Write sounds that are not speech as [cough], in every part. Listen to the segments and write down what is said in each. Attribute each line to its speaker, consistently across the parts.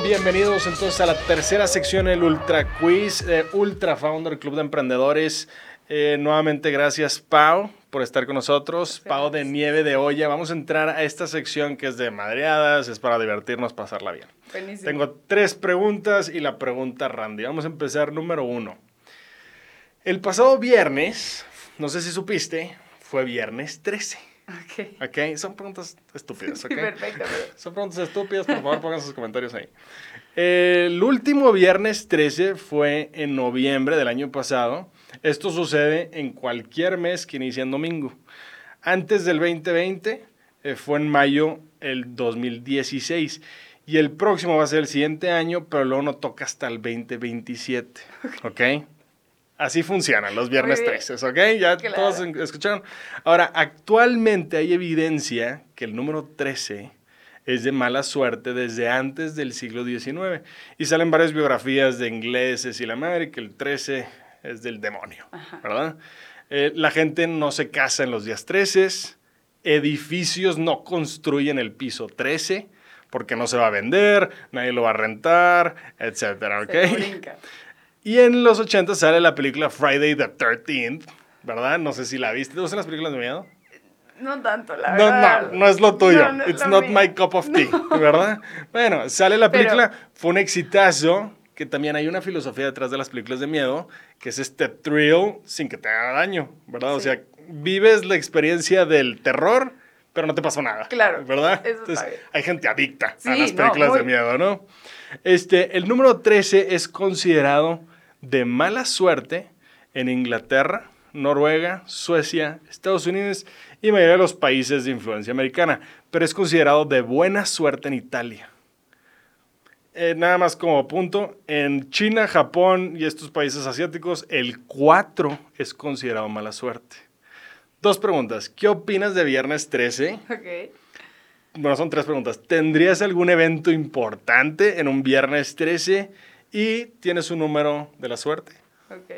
Speaker 1: Bienvenidos entonces a la tercera sección, el Ultra Quiz, eh, Ultra Founder Club de Emprendedores. Eh, nuevamente gracias Pau por estar con nosotros. Pau de Nieve de Olla. Vamos a entrar a esta sección que es de madreadas, es para divertirnos, pasarla bien. Tengo tres preguntas y la pregunta Randy. Vamos a empezar número uno. El pasado viernes, no sé si supiste, fue viernes 13.
Speaker 2: Ok.
Speaker 1: ¿Ok? Son preguntas estúpidas, ¿ok?
Speaker 2: Sí, perfecto. [laughs]
Speaker 1: Son preguntas estúpidas, por favor pongan sus comentarios ahí. El último viernes 13 fue en noviembre del año pasado. Esto sucede en cualquier mes que inicia en domingo. Antes del 2020 eh, fue en mayo el 2016. Y el próximo va a ser el siguiente año, pero luego no toca hasta el 2027. ¿Ok? Así funcionan los viernes. 13, ¿ok? Ya
Speaker 2: Claro.
Speaker 1: todos escucharon. Ahora, actualmente hay evidencia que el número 13 es de mala suerte desde antes del siglo XIX. Y salen varias biografías de ingleses y la madre que el 13 es del demonio, ¿verdad? Eh, la gente no se casa en los días 13, edificios no construyen el piso 13 porque no se va a vender, nadie lo va a rentar, etcétera, ¿ok?
Speaker 2: Se brinca.
Speaker 1: Y en los 80 sale la película Friday the 13th, ¿verdad? No sé si la viste. ¿Te gustan las películas de miedo?
Speaker 2: No tanto, la
Speaker 1: No,
Speaker 2: verdad.
Speaker 1: no, no es lo tuyo.
Speaker 2: No, no es
Speaker 1: It's
Speaker 2: lo
Speaker 1: not
Speaker 2: mío.
Speaker 1: my cup of tea, ¿verdad? Bueno, sale la
Speaker 2: Pero-
Speaker 1: película, fue un exitazo, que también hay una filosofía detrás de las películas de miedo, que es este thrill sin que te haga daño, ¿verdad? O sea, vives la experiencia del terror, pero no te pasó nada.
Speaker 2: Claro,
Speaker 1: ¿Verdad?
Speaker 2: eso
Speaker 1: Entonces,
Speaker 2: bien.
Speaker 1: hay gente adicta a las
Speaker 2: no,
Speaker 1: películas de miedo, ¿no? Este, el número 13 es considerado de mala suerte en Inglaterra, Noruega, Suecia, Estados Unidos y mayoría de los países de influencia americana, pero es considerado de buena suerte en Italia. Eh, nada más como punto, en China, Japón y estos países asiáticos, el 4 es considerado mala suerte. Dos preguntas. ¿Qué opinas de Viernes 13?
Speaker 2: Ok.
Speaker 1: Bueno, son tres preguntas. ¿Tendrías algún evento importante en un viernes 13 y tienes un número de la suerte?
Speaker 2: Ok.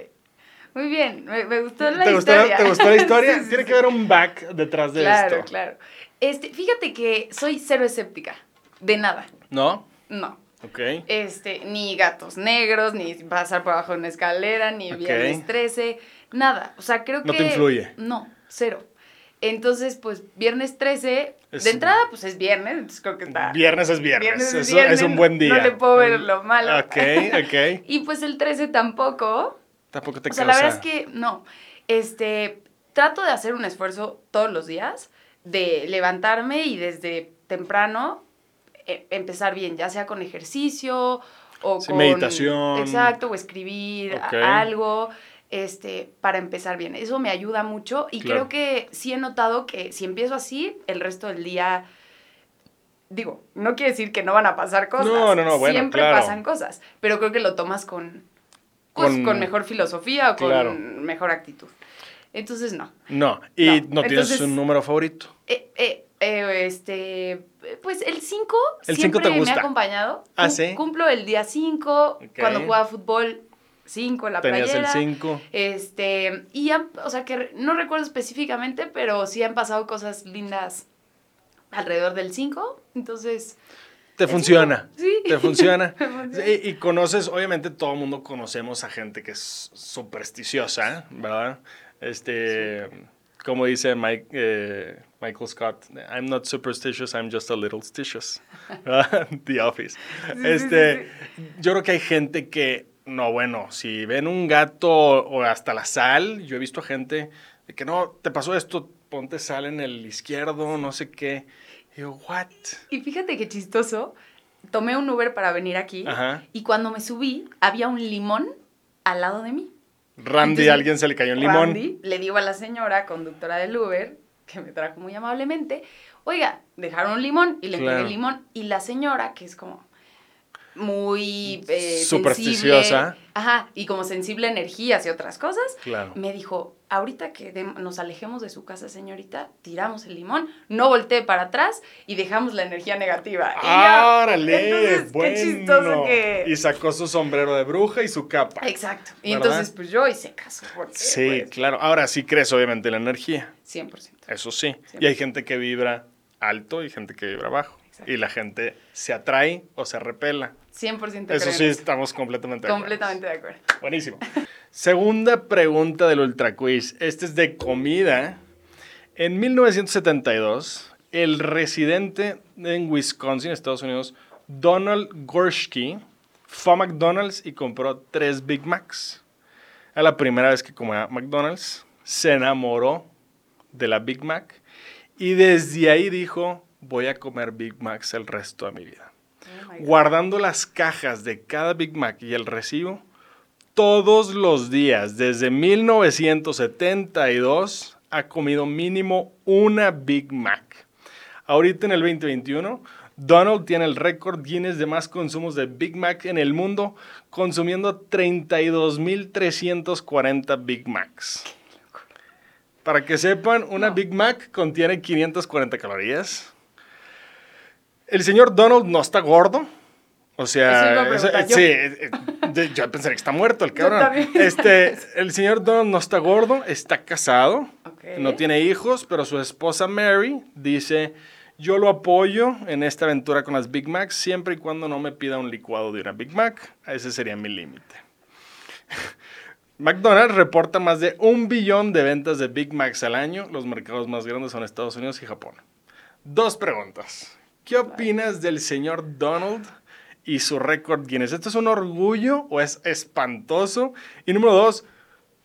Speaker 2: Muy bien, me, me gustó la
Speaker 1: ¿Te gustó,
Speaker 2: historia.
Speaker 1: ¿Te gustó la historia? [laughs]
Speaker 2: Sí, sí,
Speaker 1: Tiene
Speaker 2: sí.
Speaker 1: que haber un back detrás de
Speaker 2: Claro,
Speaker 1: esto.
Speaker 2: claro. Este, fíjate que soy cero escéptica. De nada.
Speaker 1: ¿No?
Speaker 2: No.
Speaker 1: Ok.
Speaker 2: Este, ni gatos negros, ni pasar por abajo de una escalera, ni viernes 13, nada. O sea, creo que.
Speaker 1: No te influye.
Speaker 2: No, cero. Entonces, pues, viernes 13,
Speaker 1: Es-
Speaker 2: de entrada, pues es viernes, entonces creo que está.
Speaker 1: Viernes es viernes.
Speaker 2: Viernes es
Speaker 1: Eso
Speaker 2: viernes,
Speaker 1: es un buen día.
Speaker 2: no le puedo ver lo malo.
Speaker 1: Ok, ok. [laughs]
Speaker 2: Y pues el 13 tampoco.
Speaker 1: Tampoco te
Speaker 2: O sea, la verdad es que no. Este, trato de hacer un esfuerzo todos los días, de levantarme y desde temprano eh, empezar bien, ya sea con ejercicio o
Speaker 1: Sí,
Speaker 2: con...
Speaker 1: meditación.
Speaker 2: Exacto, o escribir algo, este, para empezar bien. Eso me ayuda mucho y
Speaker 1: Claro.
Speaker 2: creo que sí he notado que si empiezo así, el resto del día... Digo, no quiere decir que no van a pasar cosas.
Speaker 1: No, no, no, bueno,
Speaker 2: Siempre
Speaker 1: claro.
Speaker 2: pasan cosas, pero creo que lo tomas con, pues,
Speaker 1: Con-
Speaker 2: con, mejor filosofía o con
Speaker 1: Claro.
Speaker 2: mejor actitud. Entonces, no.
Speaker 1: No, y
Speaker 2: No,
Speaker 1: no, tienes
Speaker 2: entonces-
Speaker 1: un número favorito.
Speaker 2: Eh, eh, eh, este, pues el 5
Speaker 1: El
Speaker 2: siempre
Speaker 1: 5 te
Speaker 2: me
Speaker 1: gusta.
Speaker 2: ha acompañado.
Speaker 1: Ah, ¿sí?
Speaker 2: Cumplo el día 5,
Speaker 1: Ok.
Speaker 2: cuando jugaba fútbol, 5 en la
Speaker 1: Tenías
Speaker 2: playera.
Speaker 1: el 5.
Speaker 2: Este, y han- o sea que no recuerdo específicamente, pero sí han pasado cosas lindas alrededor del 5, entonces...
Speaker 1: Te funciona.
Speaker 2: sí.
Speaker 1: Te funciona. [laughs] Y, y conoces, obviamente todo el mundo conocemos a gente que es supersticiosa, ¿verdad? Este, como dice Mike, eh, Michael Scott, I'm not superstitious, I'm just a little stitious. [laughs] The Office.
Speaker 2: Sí,
Speaker 1: este, Yo creo que hay gente que, no, bueno, si ven un gato o hasta la sal, yo he visto a gente de que no, te pasó esto, ponte sal en el izquierdo, no sé qué. Y yo, what?
Speaker 2: Y fíjate qué chistoso. Tomé un Uber para venir aquí
Speaker 1: Ajá.
Speaker 2: y cuando me subí había un limón al lado de mí.
Speaker 1: Randy,
Speaker 2: Entonces,
Speaker 1: a alguien se le cayó un limón.
Speaker 2: Randy le digo a la señora conductora del Uber, que me trajo muy amablemente, oiga, dejaron un limón y le
Speaker 1: Claro.
Speaker 2: el limón. Y la señora, que es como muy eh,
Speaker 1: Supersticiosa.
Speaker 2: sensible, ajá, y como sensible a energías y otras cosas,
Speaker 1: Claro.
Speaker 2: me dijo, ahorita que de- nos alejemos de su casa, señorita, tiramos el limón, no voltee para atrás y dejamos la energía negativa.
Speaker 1: ¡Árale!
Speaker 2: entonces,
Speaker 1: bueno.
Speaker 2: qué chistoso que...
Speaker 1: Y sacó su sombrero de bruja y su capa.
Speaker 2: Exacto. Y entonces, pues yo hice caso. Porque,
Speaker 1: Sí,
Speaker 2: pues,
Speaker 1: claro. Ahora sí crees, obviamente, la energía.
Speaker 2: 100%.
Speaker 1: Eso sí.
Speaker 2: Sí.
Speaker 1: Y hay gente que vibra alto y gente que vibra bajo.
Speaker 2: Exacto.
Speaker 1: y la gente se atrae o se repela.
Speaker 2: 100%
Speaker 1: Eso sí, estamos completamente de acuerdo.
Speaker 2: Completamente de acuerdo.
Speaker 1: Buenísimo. Segunda pregunta del Ultra Quiz. Este es de comida. En 1972, el residente en Wisconsin, Estados Unidos, Donald Gorski, fue a McDonald's y compró tres Big Macs. Era la primera vez que comía McDonald's. Se enamoró de la Big Mac y desde ahí dijo, voy a comer Big Macs el resto de mi vida
Speaker 2: Oh
Speaker 1: guardando las cajas de cada Big Mac y el recibo todos los días desde 1972 ha comido mínimo una Big Mac. Ahorita en el 2021, Donald tiene el récord Guinness de más consumos de Big Mac en el mundo, consumiendo 32.340 Big Macs. Para que sepan, una
Speaker 2: No.
Speaker 1: Big Mac contiene 540 calorías. El señor Donald no está gordo. O sea,
Speaker 2: yo.
Speaker 1: sí, eh, eh, yo pensaría que está muerto el cabrón. Este, el señor Donald no está gordo, está casado,
Speaker 2: Ok.
Speaker 1: no tiene hijos, pero su esposa Mary dice, yo lo apoyo en esta aventura con las Big Macs siempre y cuando no me pida un licuado de una Big Mac. Ese sería mi límite. [laughs] McDonald's reporta más de un billón de ventas de Big Macs al año. Los mercados más grandes son Estados Unidos y Japón. Dos preguntas. ¿Qué opinas del señor Donald y su récord Guinness? ¿Esto es un orgullo o es espantoso? Y número dos,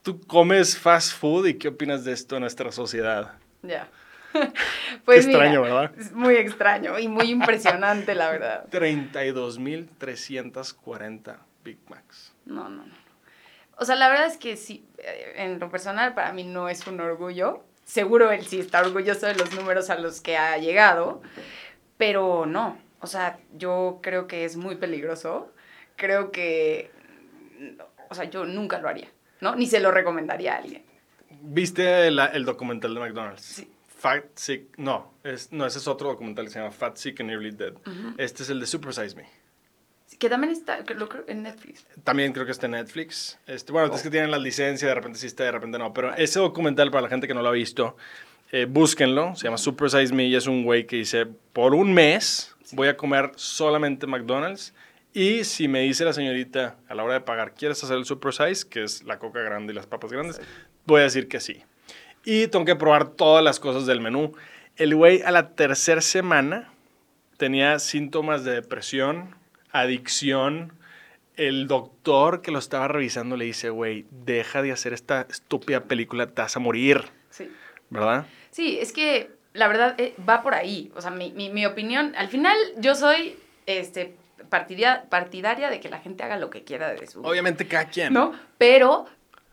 Speaker 1: ¿tú comes fast food y qué opinas de esto en nuestra sociedad?
Speaker 2: Ya. [laughs] pues
Speaker 1: Qué extraño,
Speaker 2: mira,
Speaker 1: ¿verdad?
Speaker 2: Es muy extraño y muy impresionante, la verdad. [laughs]
Speaker 1: 32.340 Big Macs.
Speaker 2: No, no, no. O sea, la verdad es que sí, eh, en lo personal para mí no es un orgullo. Seguro él sí está orgulloso de los números a los que ha llegado, pero no. O sea, yo creo que es muy peligroso. Creo que, o sea, yo nunca lo haría, ¿no? Ni se lo recomendaría a alguien.
Speaker 1: ¿Viste la- el documental de McDonald's?
Speaker 2: Sí.
Speaker 1: Fat Sick, no, es, no, ese es otro documental que se llama Fat Sick and Nearly Dead. Este es el de Super Size Me.
Speaker 2: Que también está, que lo creo, en Netflix.
Speaker 1: También creo que está en Netflix. Este, bueno, es que tienen las licencias, de repente sí está, de repente no. Pero ese documental, para la gente que no lo ha visto, eh, búsquenlo. Se llama Super Size Me y es un güey que dice, por un mes voy a comer solamente McDonald's. Y si me dice la señorita a la hora de pagar, ¿quieres hacer el Super Size? Que es la coca grande y las papas grandes. Voy a decir que sí. Y tengo que probar todas las cosas del menú. El güey a la tercera semana tenía síntomas de depresión, adicción. El doctor que lo estaba revisando le dice, güey, deja de hacer esta estúpida película, te vas a morir,
Speaker 2: Sí.
Speaker 1: ¿Verdad?
Speaker 2: Sí, es que la verdad eh, va por ahí. O sea, mi, mi, mi opinión, al final yo soy este, partidaria, partidaria de que la gente haga lo que quiera de su vida,
Speaker 1: Obviamente cada quien.
Speaker 2: ¿no? Pero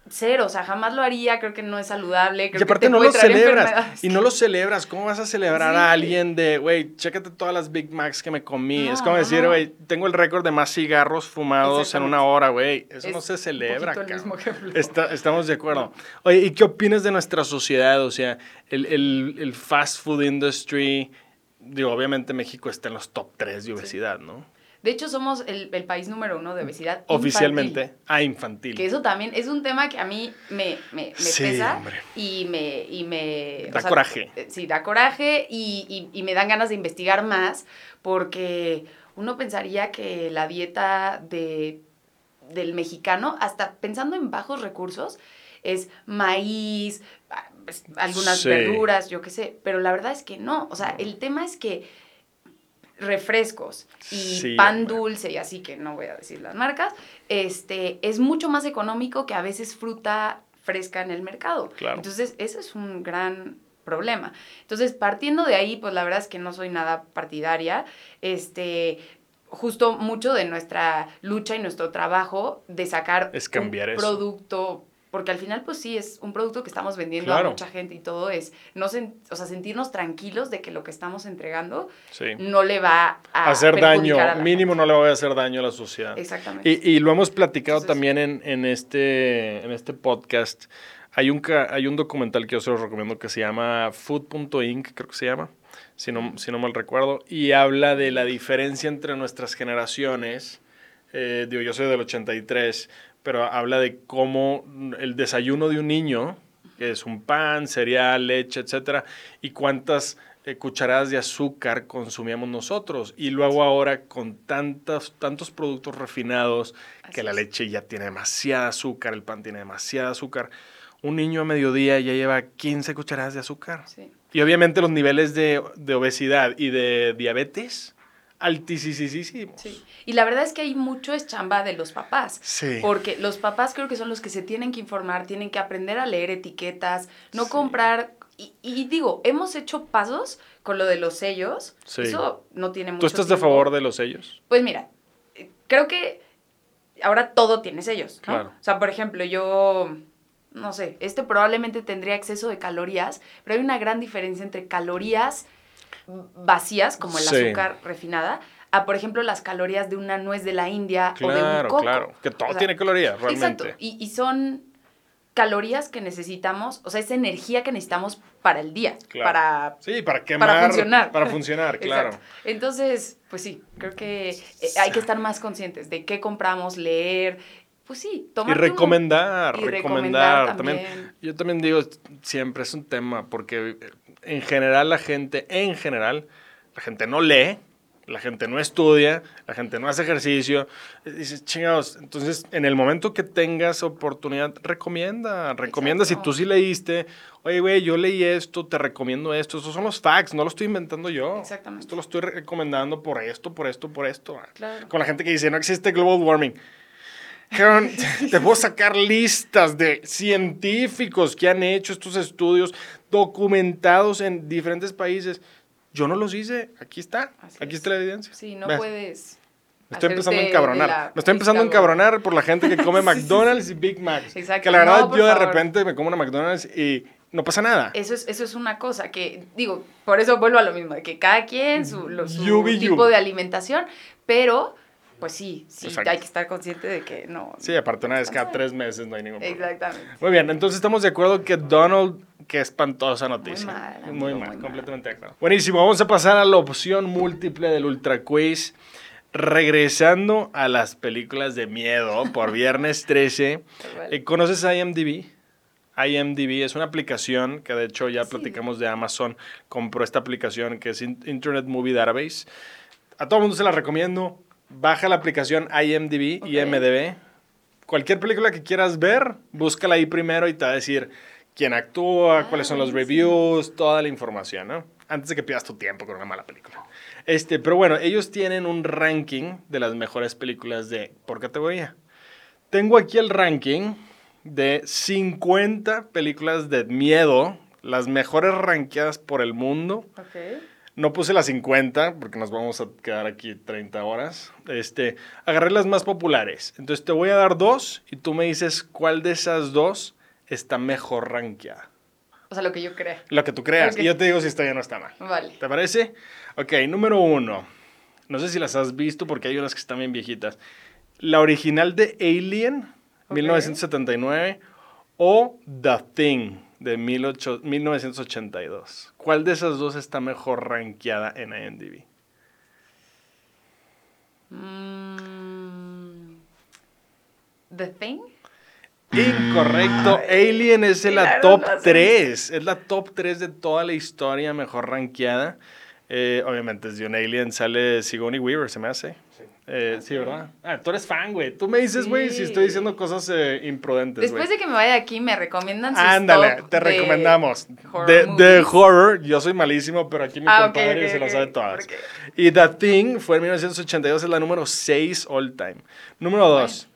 Speaker 2: cero, o sea, jamás lo haría, creo que no es saludable. Creo
Speaker 1: Y aparte
Speaker 2: que te
Speaker 1: no lo celebras. Y no lo celebras. ¿Cómo vas a celebrar
Speaker 2: Sí.
Speaker 1: a alguien de, güey, chécate todas las Big Macs que me comí?
Speaker 2: No,
Speaker 1: es como decir, güey, tengo el récord de más cigarros fumados en una hora, güey. Eso
Speaker 2: Es
Speaker 1: no se
Speaker 2: un
Speaker 1: celebra,
Speaker 2: el mismo.
Speaker 1: Está- estamos de acuerdo. Oye, ¿y qué opinas de nuestra sociedad? O sea, el, el- el fast food industry, digo, obviamente México está en los top 3 de obesidad, ¿no?
Speaker 2: De hecho, somos el, el país número uno de obesidad.
Speaker 1: Oficialmente.
Speaker 2: infantil.
Speaker 1: Ah, infantil.
Speaker 2: Que eso también es un tema que a mí me, me, me
Speaker 1: Sí,
Speaker 2: pesa
Speaker 1: hombre.
Speaker 2: y me... Y me
Speaker 1: Da coraje.
Speaker 2: eh, Sí, da coraje y, y- y me dan ganas de investigar más porque uno pensaría que la dieta de, del mexicano, hasta pensando en bajos recursos, es maíz, ah, pues, algunas
Speaker 1: Sí.
Speaker 2: verduras, yo qué sé, pero la verdad es que no. O sea, el tema es que refrescos y
Speaker 1: Sí,
Speaker 2: pan
Speaker 1: hombre.
Speaker 2: dulce y así que no voy a decir las marcas, este es mucho más económico que a veces fruta fresca en el mercado.
Speaker 1: Claro.
Speaker 2: Entonces, ese es un gran problema. Entonces, partiendo de ahí, pues la verdad es que no soy nada partidaria. Este, justo mucho de nuestra lucha y nuestro trabajo de sacar
Speaker 1: Es cambiar
Speaker 2: un
Speaker 1: eso.
Speaker 2: producto porque al final pues sí es un producto que estamos vendiendo
Speaker 1: Claro.
Speaker 2: a mucha gente y todo es no o sea, sentirnos tranquilos de que lo que estamos entregando
Speaker 1: Sí.
Speaker 2: no le va a
Speaker 1: hacer daño,
Speaker 2: a
Speaker 1: mínimo
Speaker 2: gente.
Speaker 1: no le voy a hacer daño a la sociedad.
Speaker 2: Exactamente.
Speaker 1: Y, y lo hemos platicado
Speaker 2: Entonces-
Speaker 1: también en, en este, en este podcast. Hay un, hay un documental que yo se los recomiendo que se llama Food.inc, creo que se llama, si no, si no mal recuerdo, y habla de la diferencia entre nuestras generaciones. Eh, digo, yo soy del 83, pero habla de cómo el desayuno de un niño que es un pan, cereal, leche, etcétera, y cuántas eh, cucharadas de azúcar consumíamos nosotros. Y luego ahora con tantos, tantos productos refinados, que la leche ya tiene demasiada azúcar, el pan tiene demasiada azúcar, un niño a mediodía ya lleva 15 cucharadas de azúcar. Y obviamente los niveles de, de obesidad y de diabetes altísimos.
Speaker 2: Sí. Y la verdad es que hay mucho es chamba de los papás. Sí. Porque los papás creo que son los que se tienen que informar, tienen que aprender a leer etiquetas, no comprar. Y, digo, hemos hecho pasos con lo de los sellos. Sí. Eso no tiene mucho
Speaker 1: ¿Tú estás de favor de los sellos?
Speaker 2: Pues mira, creo que ahora todo tiene sellos, ¿no? Claro. O sea, por ejemplo, yo no sé, este probablemente tendría exceso de calorías, pero hay una gran diferencia entre calorías vacías, como el azúcar refinada, a, por ejemplo, las calorías de una nuez de la India o de un coco. Claro,
Speaker 1: que todo tiene calorías, realmente.
Speaker 2: Exacto, y, son calorías que necesitamos, o sea, esa energía que necesitamos para el día, para,
Speaker 1: sí, para, quemar, para funcionar. Para funcionar, [laughs] claro.
Speaker 2: Entonces, pues sí, creo que eh, hay que estar más conscientes de qué compramos, leer, pues sí,
Speaker 1: tomar. Y recomendar, recomendar, también. Yo también digo, siempre es un tema, porque en general la gente, en general, la gente no lee, la gente no estudia, la gente no hace ejercicio. Dices, chingados, entonces en el momento que tengas oportunidad, recomienda, recomienda si tú sí leíste, oye, güey, yo leí esto, te recomiendo esto, esos son los facts, no lo estoy inventando yo. Exactamente. Esto lo estoy recomendando por esto, por esto, por esto. Claro. Con la gente que dice, no existe global warming. [laughs] te puedo sacar listas de científicos que han hecho estos estudios documentados en diferentes países. Yo no los hice, aquí está, aquí está la evidencia.
Speaker 2: Sí, no puedes.
Speaker 1: Me estoy empezando a encabronar. Me estoy empezando a encabronar por la gente que come [laughs] McDonald's y Big Macs. Exacto. Que la verdad yo de repente me como una McDonald's y no pasa nada.
Speaker 2: Eso es, eso es una cosa que, digo, por eso vuelvo a lo mismo, de que cada quien su, su tipo de alimentación, pero pues sí, sí, hay que estar consciente de que no.
Speaker 1: Sí, aparte una vez cada tres meses no hay ningún
Speaker 2: problema. Exactamente.
Speaker 1: Muy bien, entonces estamos de acuerdo que Donald, qué espantosa noticia. Muy mal. Muy, completamente de acuerdo. Buenísimo, vamos a pasar a la opción múltiple del Ultra Quiz. Regresando a las películas de miedo por viernes [laughs] 13. Eh, ¿Conoces IMDb? IMDb es una aplicación que de hecho ya platicamos de Amazon. Compró esta aplicación que es Internet Movie Database. A todo el mundo se la recomiendo baja la aplicación IMDb, IMDb. Cualquier película que quieras ver, búscala ahí primero y te va a decir quién actúa, ah, cuáles son los reviews, toda la información, ¿no? Antes de que pierdas tu tiempo con una mala película. Este, pero bueno, ellos tienen un ranking de las mejores películas de por categoría. Tengo aquí el ranking de 50 películas de miedo, las mejores rankeadas por el mundo. Okay no puse las 50 porque nos vamos a quedar aquí 30 horas. Este, agarré las más populares. Entonces te voy a dar dos y tú me dices cuál de esas dos está mejor rankeada.
Speaker 2: O sea, lo que yo crea.
Speaker 1: Lo que tú creas. Y yo te digo si está bien o está mal.
Speaker 2: Vale.
Speaker 1: ¿Te parece? Ok, número uno. No sé si las has visto porque hay unas que están bien viejitas. La original de Alien, 1979, o The Thing, de 1982. ¿Cuál de esas dos está mejor rankeada en IMDb?
Speaker 2: Mm, ¿The Thing?
Speaker 1: Incorrecto. Alien es la top 3. Es la top 3 de toda la historia mejor rankeada. Eh, obviamente, desde un Alien sale Sigourney Weaver, se me hace. Eh, sí, ¿verdad? Ah, tú eres fan, güey. Tú me dices, güey, si estoy diciendo cosas eh, imprudentes.
Speaker 2: Después de que me vaya de aquí, me recomiendan sus
Speaker 1: Ándale, te recomendamos. De horror, yo soy malísimo, pero aquí mi ah, compadre se lo sabe todas. Y The Thing fue en 1982, es la número 6 all time. Número 2.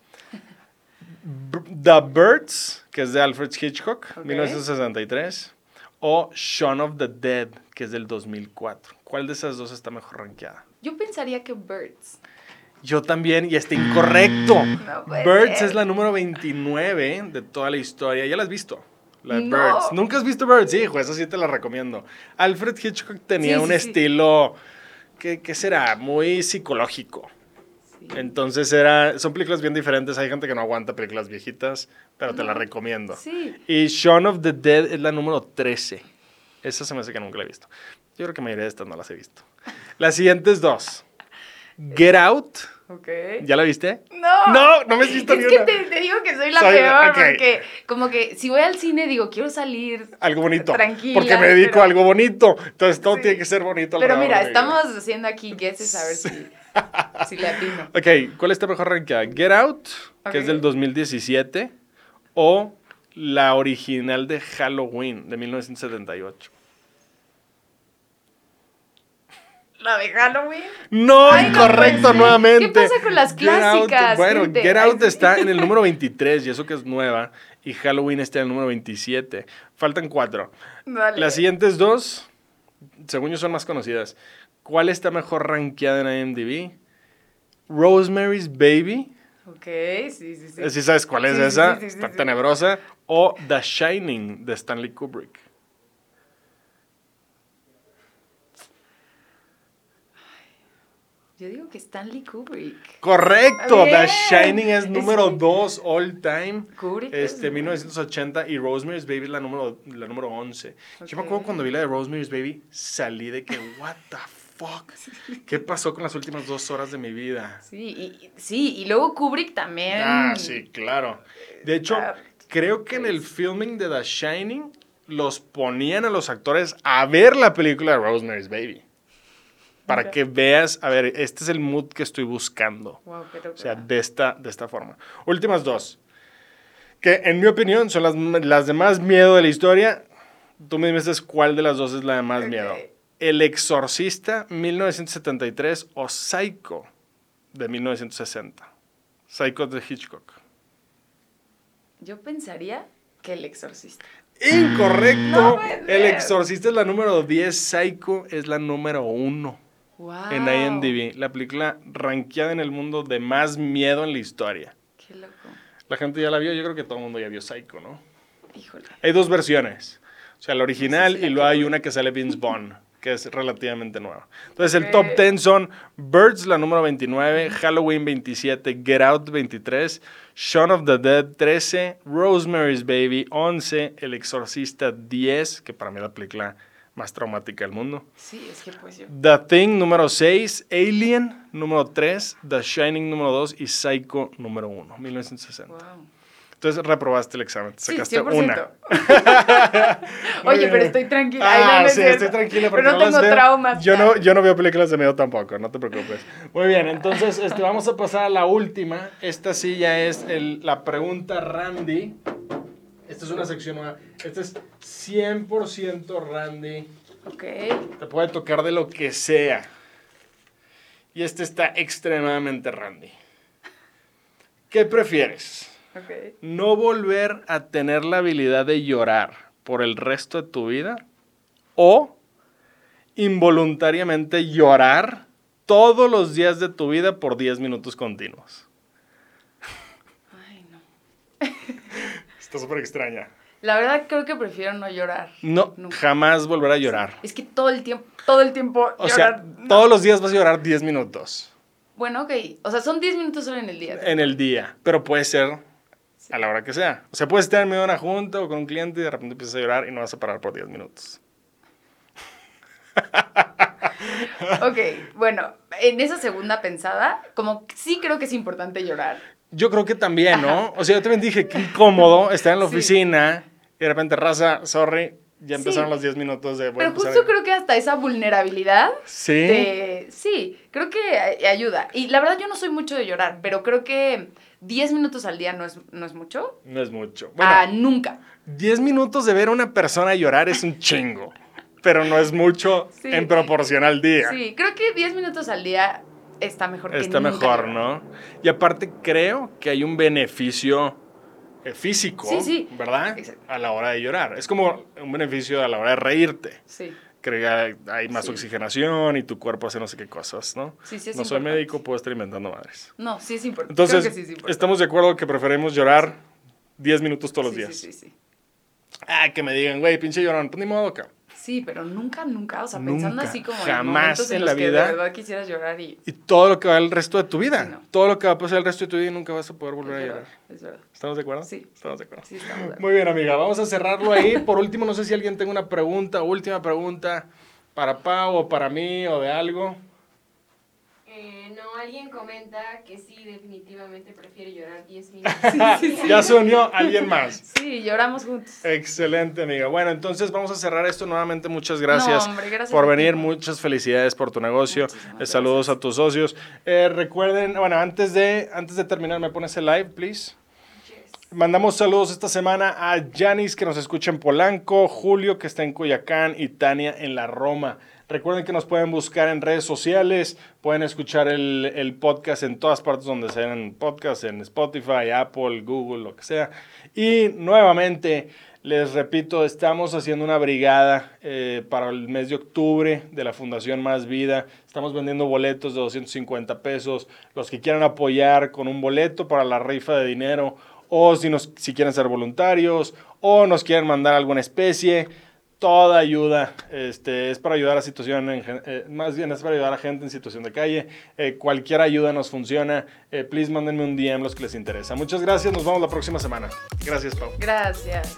Speaker 1: The Birds, que es de Alfred Hitchcock, 1963. O Shaun of the Dead, que es del 2004. ¿Cuál de esas dos está mejor rankeada?
Speaker 2: Yo pensaría que Birds.
Speaker 1: Yo también, y está incorrecto. Birds es la número 29 de toda la historia. ¿Ya la has visto? La Birds. ¿Nunca has visto Birds? Sí, hijo, esa sí te la recomiendo. Alfred Hitchcock tenía un estilo, ¿qué, ¿qué, será? Muy psicológico. Entonces era, son películas bien diferentes. Hay gente que no aguanta películas viejitas, pero te la recomiendo. Y Shaun of the Dead es la número 13. Esa se me hace que nunca la he visto. Yo creo que mayoría de estas no las he visto. Las siguientes dos. Get Out
Speaker 2: Ok.
Speaker 1: ¿Ya la viste?
Speaker 2: No.
Speaker 1: No, no me has visto
Speaker 2: es
Speaker 1: ni
Speaker 2: que
Speaker 1: una.
Speaker 2: te, te digo que soy la
Speaker 1: Soy-
Speaker 2: peor,
Speaker 1: ok.
Speaker 2: porque como que si voy al cine digo, quiero salir.
Speaker 1: Algo bonito.
Speaker 2: Tranquila,
Speaker 1: Porque me dedico
Speaker 2: pero-
Speaker 1: a algo bonito. Entonces todo
Speaker 2: Sí.
Speaker 1: tiene que ser bonito.
Speaker 2: Pero mira, estamos haciendo aquí guesses a ver si, [laughs] si le atino.
Speaker 1: Ok, ¿cuál está mejor rankeada? ¿Get Out, que es del 2017, o la original de Halloween, de 1978?
Speaker 2: ¿La de Halloween?
Speaker 1: No,
Speaker 2: Ay,
Speaker 1: incorrecto nuevamente.
Speaker 2: ¿Qué pasa con las
Speaker 1: Get Out,
Speaker 2: clásicas,
Speaker 1: bueno,
Speaker 2: gente?
Speaker 1: Get Out está en el número 23, y eso que es nueva, y Halloween está en el número 27. Faltan cuatro.
Speaker 2: Dale.
Speaker 1: Las siguientes dos, según yo, son más conocidas. ¿Cuál está mejor rankeada en IMDb? Rosemary's Baby.
Speaker 2: Ok, sí, sí, sí.
Speaker 1: ¿Sí sabes cuál es
Speaker 2: Sí,
Speaker 1: esa?
Speaker 2: sí, sí, sí,
Speaker 1: Está tenebrosa. O The Shining de Stanley Kubrick.
Speaker 2: Yo digo que Stanley Kubrick.
Speaker 1: Correcto, The. Shining es
Speaker 2: Es
Speaker 1: número
Speaker 2: que-
Speaker 1: 2 all time.
Speaker 2: Kubrick es-
Speaker 1: Este, 1980 y Rosemary's Baby es la número, la número 11. Yo me acuerdo cuando vi la de Rosemary's Baby, salí de que, what the fuck, ¿qué pasó con las últimas dos horas de mi vida?
Speaker 2: Sí, y, sí, y luego Kubrick también.
Speaker 1: Ah, sí, claro. De hecho,
Speaker 2: Ah,
Speaker 1: creo que en el
Speaker 2: pues.
Speaker 1: filming de The Shining los ponían a los actores a ver la película de Rosemary's Baby. Para que veas, a ver, este es el mood que estoy buscando.
Speaker 2: Wow, pero,
Speaker 1: O sea, de esta, de esta forma. Últimas dos. Que en mi opinión son las, las de más miedo de la historia. Tú me dices cuál de las dos es la de más
Speaker 2: Ok.
Speaker 1: miedo. El Exorcista 1973 o Psycho de 1960. Psycho de Hitchcock.
Speaker 2: yo pensaría que el exorcista.
Speaker 1: Incorrecto.
Speaker 2: No
Speaker 1: el. Exorcista es la número 10, Psycho es la número 1
Speaker 2: Wow.
Speaker 1: en IMDb. La película rankeada en el mundo de más miedo en la historia.
Speaker 2: Qué loco.
Speaker 1: La gente ya la vio, yo creo que todo el mundo ya vio Psycho, ¿no?
Speaker 2: Híjole.
Speaker 1: Hay dos versiones. O sea, la original
Speaker 2: No sé si la
Speaker 1: y luego hay una que sale Vince [laughs] Vaughn, que es relativamente nueva. Entonces, el top 10 son Birds, la número 29, Halloween 27, Get Out 23, Shaun of the Dead 13, Rosemary's Baby 11, El Exorcista 10, que para mí es la película más traumática del mundo.
Speaker 2: Sí, es que pues yo.
Speaker 1: The Thing número 6, Alien número 3, The Shining número 2 y Psycho número 1, 1960.
Speaker 2: Wow.
Speaker 1: Entonces reprobaste el examen, te
Speaker 2: Sí,
Speaker 1: sacaste
Speaker 2: 100%.
Speaker 1: una. [laughs]
Speaker 2: Oye, pero estoy tranquila. Ay, no,
Speaker 1: Ah,
Speaker 2: no
Speaker 1: sí, estoy tranquila porque
Speaker 2: Pero no, tengo
Speaker 1: veo.
Speaker 2: traumas.
Speaker 1: Yo no, yo no veo películas de miedo tampoco, no te preocupes. Muy bien, entonces este, vamos a pasar a la última. Esta sí ya es el- la pregunta Randy. Esta es una sección nueva. Esta es 100% Randy.
Speaker 2: Ok.
Speaker 1: Te puede tocar de lo que sea. Y este está extremadamente Randy. ¿Qué prefieres? No volver a tener la habilidad de llorar por el resto de tu vida o involuntariamente llorar todos los días de tu vida por 10 minutos continuos.
Speaker 2: Ay, no. [laughs]
Speaker 1: Está súper extraña.
Speaker 2: La verdad creo que prefiero no llorar.
Speaker 1: No,
Speaker 2: Nunca.
Speaker 1: jamás volver a llorar.
Speaker 2: Es que todo el tiempo, todo el tiempo
Speaker 1: O
Speaker 2: llorar.
Speaker 1: sea, todos los días vas a llorar 10 minutos
Speaker 2: Bueno, ok. O sea, son 10 minutos solo en el día.
Speaker 1: en el día, pero puede ser a la hora que sea. O sea, puedes estar en medio de una junta o con un cliente y de repente empiezas a llorar y no vas a parar por 10 minutos. [laughs]
Speaker 2: Ok, bueno, en esa segunda pensada, como sí creo que es importante llorar.
Speaker 1: Yo creo que también, ¿no? O sea, yo también dije, qué incómodo estar en la
Speaker 2: Sí.
Speaker 1: oficina y de repente, raza, sorry, ya
Speaker 2: Sí.
Speaker 1: empezaron los 10 minutos de...
Speaker 2: Pero
Speaker 1: empezar
Speaker 2: justo
Speaker 1: a-
Speaker 2: creo que hasta esa vulnerabilidad
Speaker 1: Sí.
Speaker 2: sí, creo que ay- ayuda. Y la verdad yo no soy mucho de llorar, pero creo que 10 minutos al día no es, no es mucho.
Speaker 1: No es mucho. Bueno,
Speaker 2: ah, nunca.
Speaker 1: 10 minutos de ver a una persona llorar es un [laughs] chingo, pero no es mucho
Speaker 2: Sí.
Speaker 1: en proporción al día.
Speaker 2: Sí, creo que 10 minutos al día está mejor
Speaker 1: Está mejor. ¿no? Y aparte creo que hay un beneficio eh, físico,
Speaker 2: Sí, sí.
Speaker 1: ¿verdad?
Speaker 2: Exacto.
Speaker 1: A la hora de llorar. Es como un beneficio a la hora de reírte.
Speaker 2: Sí,
Speaker 1: que hay- más
Speaker 2: Sí.
Speaker 1: oxigenación y tu cuerpo hace no sé qué cosas, ¿no?
Speaker 2: sí, sí es
Speaker 1: no soy
Speaker 2: importante.
Speaker 1: médico, puedo estar inventando madres.
Speaker 2: No, sí es importante.
Speaker 1: Entonces,
Speaker 2: creo que sí es importante.
Speaker 1: estamos de acuerdo que preferimos llorar 10 minutos todos los días.
Speaker 2: Sí, sí, sí.
Speaker 1: Ah, que me digan, güey, pinche llorón. Pues ni modo, cabrón.
Speaker 2: Sí, pero nunca, nunca, o sea, pensando así como
Speaker 1: jamás
Speaker 2: en momentos en,
Speaker 1: en
Speaker 2: los
Speaker 1: la
Speaker 2: que
Speaker 1: vida.
Speaker 2: de verdad quisieras llorar y
Speaker 1: Y todo lo que va el resto de tu vida.
Speaker 2: Sí, no.
Speaker 1: Todo lo que va a pasar el resto de tu vida y nunca vas a poder volver
Speaker 2: es
Speaker 1: a
Speaker 2: verdad,
Speaker 1: llorar.
Speaker 2: es verdad.
Speaker 1: ¿Estamos de acuerdo?
Speaker 2: Sí.
Speaker 1: Estamos de acuerdo.
Speaker 2: Sí, estamos de acuerdo.
Speaker 1: Muy bien, amiga. Vamos a cerrarlo ahí. Por último, no sé si alguien tenga una pregunta, última pregunta para Pau o para mí o de algo.
Speaker 3: Eh, no, alguien comenta que sí, definitivamente prefiere llorar 10 [laughs] minutos.
Speaker 1: Ya se unió alguien más.
Speaker 2: Sí, lloramos juntos.
Speaker 1: Excelente, amiga. Bueno, entonces vamos a cerrar esto nuevamente. Muchas gracias,
Speaker 2: No, hombre, gracias
Speaker 1: por venir. Muchas felicidades por tu negocio. Eh, saludos a tus socios. Eh, recuerden, bueno, antes de, antes de terminar, ¿me pones el live, please? Mandamos saludos esta semana a Yanis, que nos escucha en Polanco, Julio, que está en Coyacán, y Tania en la Roma. Recuerden que nos pueden buscar en redes sociales, pueden escuchar el, podcast en todas partes donde sean podcasts, en Spotify, Apple, Google, lo que sea. Y nuevamente, les repito, estamos haciendo una brigada eh, para el mes de octubre de la Fundación Más Vida. Estamos vendiendo boletos de 250 pesos. Los que quieran apoyar con un boleto para la rifa de dinero o si, nos, si quieren ser voluntarios, o nos quieren mandar alguna especie, toda ayuda este, es para ayudar a gen- eh, más bien es para ayudar a gente en situación de calle. Eh, cualquier ayuda nos funciona. Eh, please mándenme un DM los que les interesa. Muchas gracias, nos vemos la próxima semana. Gracias, Pau.
Speaker 2: Gracias.